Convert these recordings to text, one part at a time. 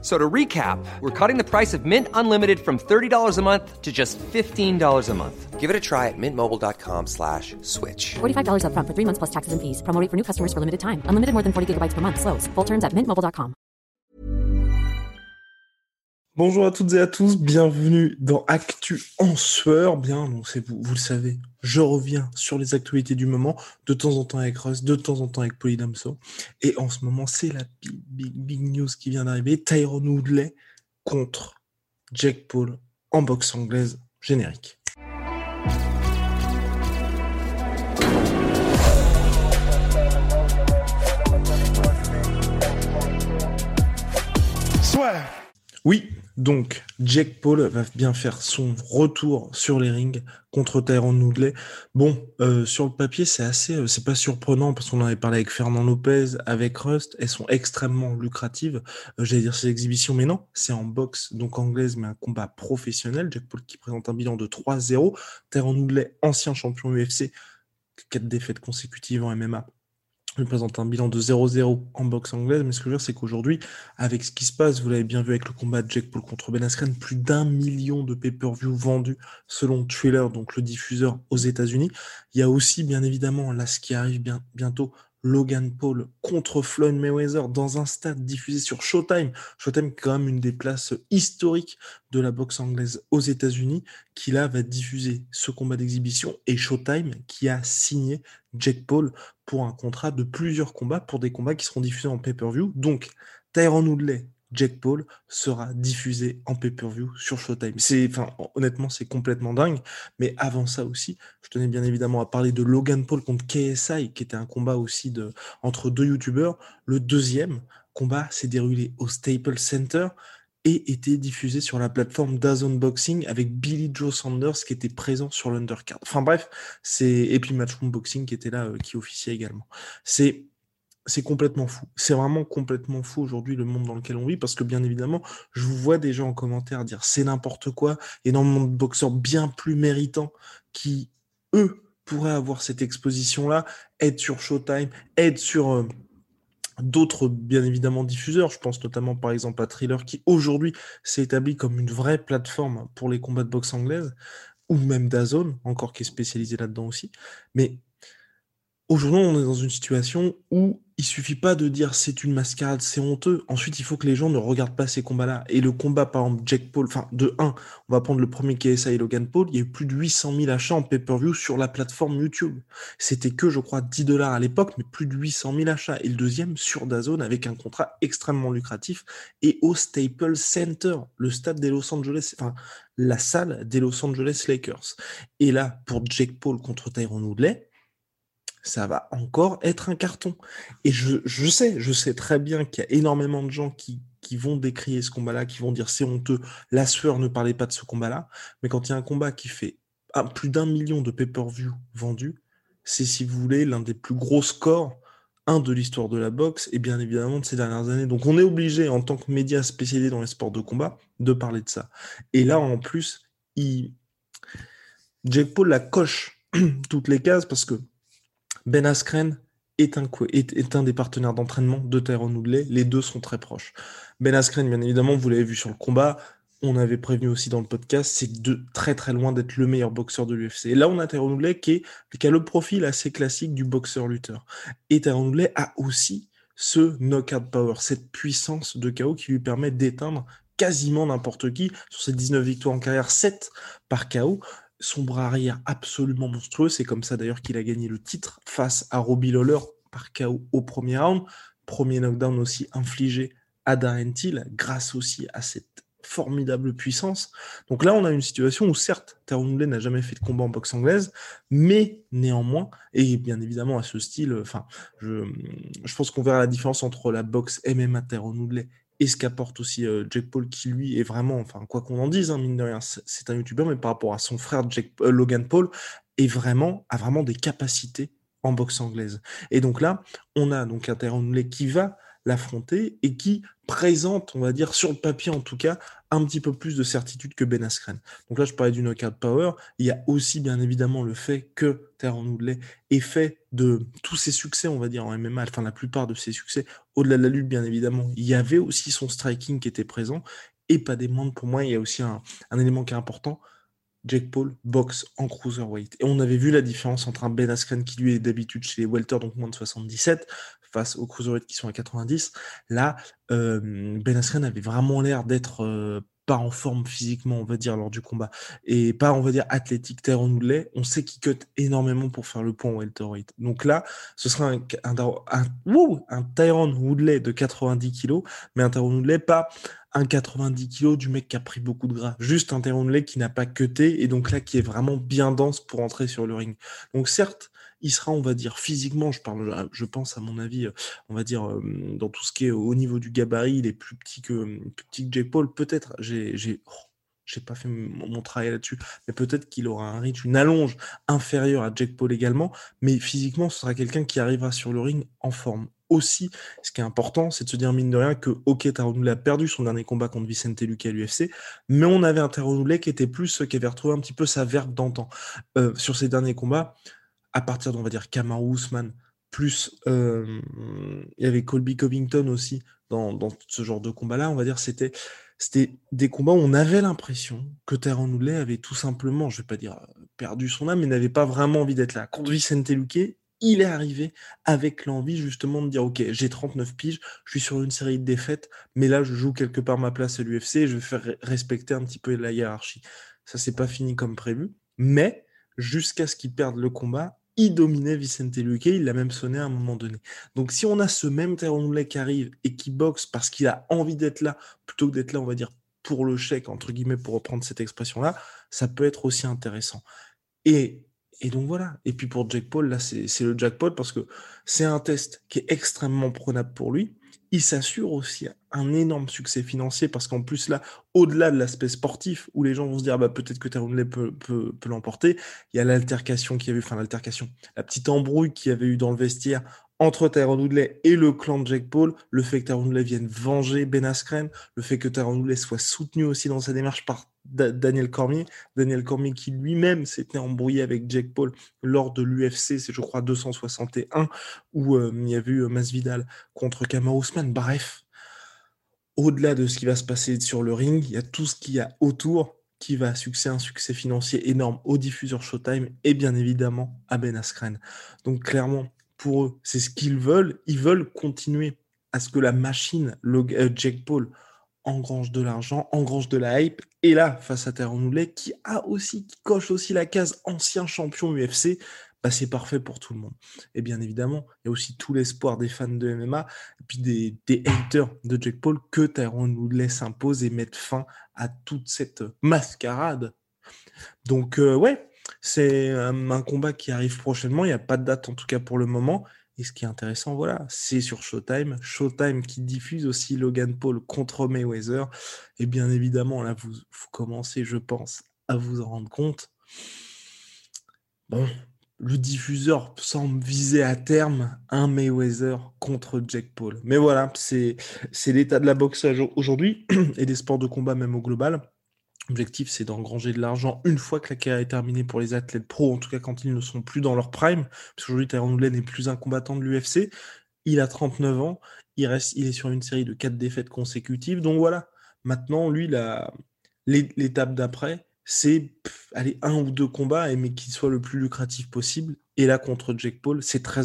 So to recap, we're cutting the price of Mint Unlimited from $30 a month to just $15 a month. Give it a try at mintmobile.com slash switch. $45 upfront for three months plus taxes and fees. Promo rate for new customers for limited time. Unlimited more than 40 gigabytes per month. Slows. Full terms at mintmobile.com. Bonjour à toutes et à tous, bienvenue dans Actu en sueur. Bien, bon, c'est vous, vous le savez, je reviens sur les actualités du moment, de temps en temps avec Russ, de temps en temps avec Polydamso. Et en ce moment, c'est la big, big, big news qui vient d'arriver. Tyrone Woodley contre Jack Paul en boxe anglaise générique. Oui, donc Jack Paul va bien faire son retour sur les rings contre Tyrone Woodley. Bon, euh, sur le papier, c'est assez, euh, c'est pas surprenant parce qu'on en avait parlé avec Fernand Lopez, avec Rust. Elles sont extrêmement lucratives. Euh, J'allais dire ces exhibitions, mais non, c'est en boxe, donc anglaise, mais un combat professionnel. Jack Paul qui présente un bilan de 3-0. Tyrone Woodley, ancien champion UFC, quatre défaites consécutives en MMA il présente un bilan de 0-0 en boxe anglaise, mais ce que je veux dire, c'est qu'aujourd'hui, avec ce qui se passe, vous l'avez bien vu avec le combat de Jack Paul contre Ben Askren, plus d'un million de pay-per-view vendus selon Thriller, donc le diffuseur aux États-Unis. Il y a aussi, bien évidemment, là, ce qui arrive bien, bientôt, Logan Paul contre Floyd Mayweather dans un stade diffusé sur Showtime. Showtime quand même une des places historiques de la boxe anglaise aux États-Unis, qui là va diffuser ce combat d'exhibition et Showtime qui a signé Jack Paul pour un contrat de plusieurs combats pour des combats qui seront diffusés en pay-per-view. Donc Tyrone Woodley Jack Paul sera diffusé en pay-per-view sur Showtime. C'est, enfin, honnêtement, c'est complètement dingue. Mais avant ça aussi, je tenais bien évidemment à parler de Logan Paul contre KSI, qui était un combat aussi de, entre deux youtubeurs. Le deuxième combat s'est déroulé au Staples Center et était diffusé sur la plateforme Dazn Boxing avec Billy Joe Sanders qui était présent sur l'undercard. Enfin bref, c'est et puis Matchroom Boxing qui était là, euh, qui officiait également. C'est c'est complètement fou. C'est vraiment complètement fou aujourd'hui le monde dans lequel on vit parce que bien évidemment, je vous vois des gens en commentaire dire c'est n'importe quoi, énormément de boxeurs bien plus méritants qui, eux, pourraient avoir cette exposition-là, être sur Showtime, être sur euh, d'autres, bien évidemment, diffuseurs. Je pense notamment par exemple à Thriller qui aujourd'hui s'est établi comme une vraie plateforme pour les combats de boxe anglaise ou même Dazone, encore qui est spécialisé là-dedans aussi. Mais Aujourd'hui, on est dans une situation où il suffit pas de dire c'est une mascarade, c'est honteux. Ensuite, il faut que les gens ne regardent pas ces combats-là. Et le combat, par exemple, Jack Paul, enfin, de 1, on va prendre le premier KSI et Logan Paul, il y a eu plus de 800 000 achats en pay-per-view sur la plateforme YouTube. C'était que, je crois, 10 dollars à l'époque, mais plus de 800 000 achats. Et le deuxième, sur Dazone, avec un contrat extrêmement lucratif, et au Staples Center, le stade des Los Angeles, enfin, la salle des Los Angeles Lakers. Et là, pour Jack Paul contre Tyrone Woodley, ça va encore être un carton. Et je, je sais, je sais très bien qu'il y a énormément de gens qui, qui vont décrier ce combat-là, qui vont dire c'est honteux, la sueur ne parlait pas de ce combat-là. Mais quand il y a un combat qui fait plus d'un million de pay-per-view vendus, c'est, si vous voulez, l'un des plus gros scores, un de l'histoire de la boxe et bien évidemment de ces dernières années. Donc on est obligé, en tant que média spécialisé dans les sports de combat, de parler de ça. Et là, en plus, il... Jack Paul la coche toutes les cases parce que ben Askren est un, est, des partenaires d'entraînement de Tyrone Woodley. Les deux sont très proches. Ben Askren, bien évidemment, vous l'avez vu sur le combat. On avait prévenu aussi dans le podcast, c'est très très loin d'être le meilleur boxeur de l'UFC. Et là, on a Tyrone Woodley qui, qui a le profil assez classique du boxeur-lutteur. Et Tyrone Woodley a aussi ce knockout power, cette puissance de KO qui lui permet d'éteindre quasiment n'importe qui. Sur ses 19 victoires en carrière, 7 par KO son bras arrière absolument monstrueux. C'est comme ça d'ailleurs qu'il a gagné le titre face à Robbie Lawler par KO au premier round. Premier knockdown aussi infligé à Darren Till grâce aussi à cette formidable puissance. Donc là, on a une situation où certes, Tyrone n'a jamais fait de combat en boxe anglaise, mais néanmoins, et bien évidemment à ce style, enfin, je, je pense qu'on verra la différence entre la boxe MMA Woodley et ce qu'apporte aussi euh, Jack Paul, qui lui est vraiment, enfin, quoi qu'on en dise, hein, mine de rien, c'est un YouTuber, mais par rapport à son frère Jack, euh, Logan Paul, est vraiment, a vraiment des capacités en boxe anglaise. Et donc là, on a donc un qui va l'affronter et qui présente, on va dire, sur le papier en tout cas, un petit peu plus de certitude que Ben Askren. Donc là, je parlais du knockout power. Il y a aussi, bien évidemment, le fait que Terran Woodley est fait de tous ses succès, on va dire, en MMA, enfin la plupart de ses succès, au-delà de la lutte, bien évidemment. Il y avait aussi son striking qui était présent. Et pas des moindres, pour moi, il y a aussi un, élément qui est important, Jake Paul boxe en cruiserweight. Et on avait vu la différence entre un Ben Askren qui lui est d'habitude chez les welter, donc moins de 77, face aux cruiserweight qui sont à 90. Là, euh, Ben Askren avait vraiment l'air d'être euh, pas en forme physiquement, on va dire, lors du combat. Et pas, on va dire, athlétique, Tyron Woodley. On sait qu'il cut énormément pour faire le pont en welterweight. Donc là, ce sera un, un, un, un Tyron Woodley de 90 kg, mais un Tyron Woodley pas un 90 kg du mec qui a pris beaucoup de gras. Juste un Tyron Woodley qui n'a pas cuté et donc là qui est vraiment bien dense pour entrer sur le ring. Donc certes, il sera, on va dire, physiquement, je pense à mon avis, on va dire, dans tout ce qui est au niveau du gabarit, il est plus petit que, plus petit Jake Paul, peut-être, j'ai, oh, pas fait mon travail là-dessus, mais peut-être qu'il aura un reach, une allonge inférieure à Jake Paul également, mais physiquement, ce sera quelqu'un qui arrivera sur le ring en forme. Aussi, ce qui est important, c'est de se dire mine de rien que ok, Taronoulé a perdu son dernier combat contre Vicente Luque à l'UFC, mais on avait un Taronoulé qui était plus, qui avait retrouvé un petit peu sa verbe d'antan. Euh, sur ses derniers combats, à partir d'on va dire Kamaru Usman, plus euh, il y avait Colby Covington aussi dans, ce genre de combat-là, on va dire c'était c'était des combats où on avait l'impression que Terran Woodley avait tout simplement, je vais pas dire perdu son âme, mais n'avait pas vraiment envie d'être là. Contre Vicente Luque, il est arrivé avec l'envie justement de dire ok j'ai 39 piges, je suis sur une série de défaites, mais là je joue quelque part ma place à l'UFC je vais faire respecter un petit peu la hiérarchie. Ça c'est pas fini comme prévu, mais jusqu'à ce qu'il perde le combat, il dominait Vicente Luque, il l'a même sonné à un moment donné. Donc si on a ce même Terron qui arrive et qui boxe parce qu'il a envie d'être là, plutôt que d'être là, on va dire, pour le chèque, entre guillemets, pour reprendre cette expression-là, ça peut être aussi intéressant. Et, et donc voilà. Et puis pour Jack Paul, là, c'est le jackpot parce que c'est un test qui est extrêmement prenable pour lui il s'assure aussi un énorme succès financier parce qu'en plus là, au-delà de l'aspect sportif où les gens vont se dire bah, peut-être que Terron peut, peut, peut l'emporter, il y a l'altercation qu'il y avait, enfin l'altercation, la petite embrouille qu'il y avait eu dans le vestiaire entre Tyron Woodley et le clan de Jack Paul, le fait que Tyron Woodley vienne venger Ben Askren, le fait que Tyron Woodley soit soutenu aussi dans sa démarche par Daniel Cormier, Daniel Cormier qui lui-même s'était embrouillé avec Jack Paul lors de l'UFC, c'est je crois 261, où euh, il y a eu Masvidal contre Kamaru Usman. Bref, au-delà de ce qui va se passer sur le ring, il y a tout ce qu'il y a autour qui va succès un succès financier énorme au diffuseur Showtime et bien évidemment à Ben Askren. Donc clairement, pour eux. C'est ce qu'ils veulent. Ils veulent continuer à ce que la machine, le, euh, Jack Paul, engrange de l'argent, engrange de la hype. Et là, face à Terran Noulet, qui a aussi, qui coche aussi la case ancien champion UFC, bah, c'est parfait pour tout le monde. Et bien évidemment, il y a aussi tout l'espoir des fans de MMA et puis des, haters de Jack Paul que Tyrone Woodley s'impose et mette fin à toute cette mascarade. Donc, euh, ouais, c'est un, combat qui arrive prochainement. Il n'y a pas de date en tout cas pour le moment. Et ce qui est intéressant, voilà, c'est sur Showtime. Showtime qui diffuse aussi Logan Paul contre Mayweather. Et bien évidemment, là, vous, commencez, je pense, à vous en rendre compte. Bon, le diffuseur semble viser à terme un Mayweather contre Jack Paul. Mais voilà, c'est l'état de la boxe aujourd'hui et des sports de combat même au global. L'objectif, c'est d'engranger de l'argent une fois que la carrière est terminée pour les athlètes pros, en tout cas quand ils ne sont plus dans leur prime. Parce qu'aujourd'hui, Tyron Woodley n'est plus un combattant de l'UFC. Il a 39 ans. Il, il est sur une série de 4 défaites consécutives. Donc voilà. Maintenant, lui, l'étape d'après, c'est aller un ou deux combats, mais qu'il soit le plus lucratif possible. Et là, contre Jake Paul, c'est très,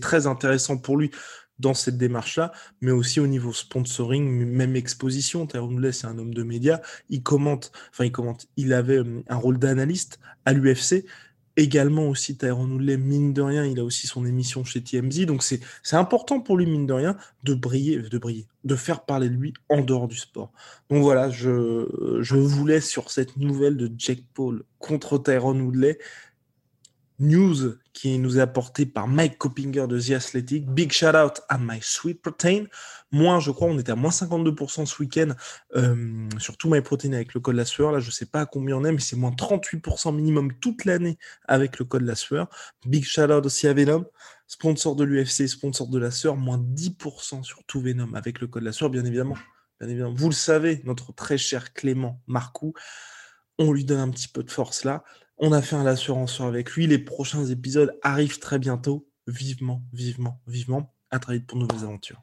très intéressant pour lui dans cette démarche-là, mais aussi au niveau sponsoring, même exposition. Tyrone c'est un homme de médias. Il commente, enfin, il commente, il avait euh, un rôle d'analyste à l'UFC. Également aussi, Tyrone Woodley, mine de rien, il a aussi son émission chez TMZ. Donc, c'est important pour lui, mine de rien, de briller, de briller, de faire parler de lui en dehors du sport. Donc voilà, je, je vous laisse sur cette nouvelle de Jack Paul contre Tyrone Woodley news qui nous est apportée par Mike Coppinger de The Athletic. Big shout out à My Sweet Protein. Moins, je crois, on était à moins 52% ce week-end euh, sur tout My Protein avec le code la sueur. Là, je sais pas à combien on est, mais c'est moins 38% minimum toute l'année avec le code la sueur. Big shout out aussi à Venom, sponsor de l'UFC, sponsor de la sueur. Moins 10% sur tout Venom avec le code la sueur, bien évidemment. Bien évidemment. Vous le savez, notre très cher Clément Marcoux, on lui donne un petit peu de force là. On a fait un assurance avec lui. Les prochains épisodes arrivent très bientôt. Vivement, vivement, vivement. À très vite pour de nouvelles aventures.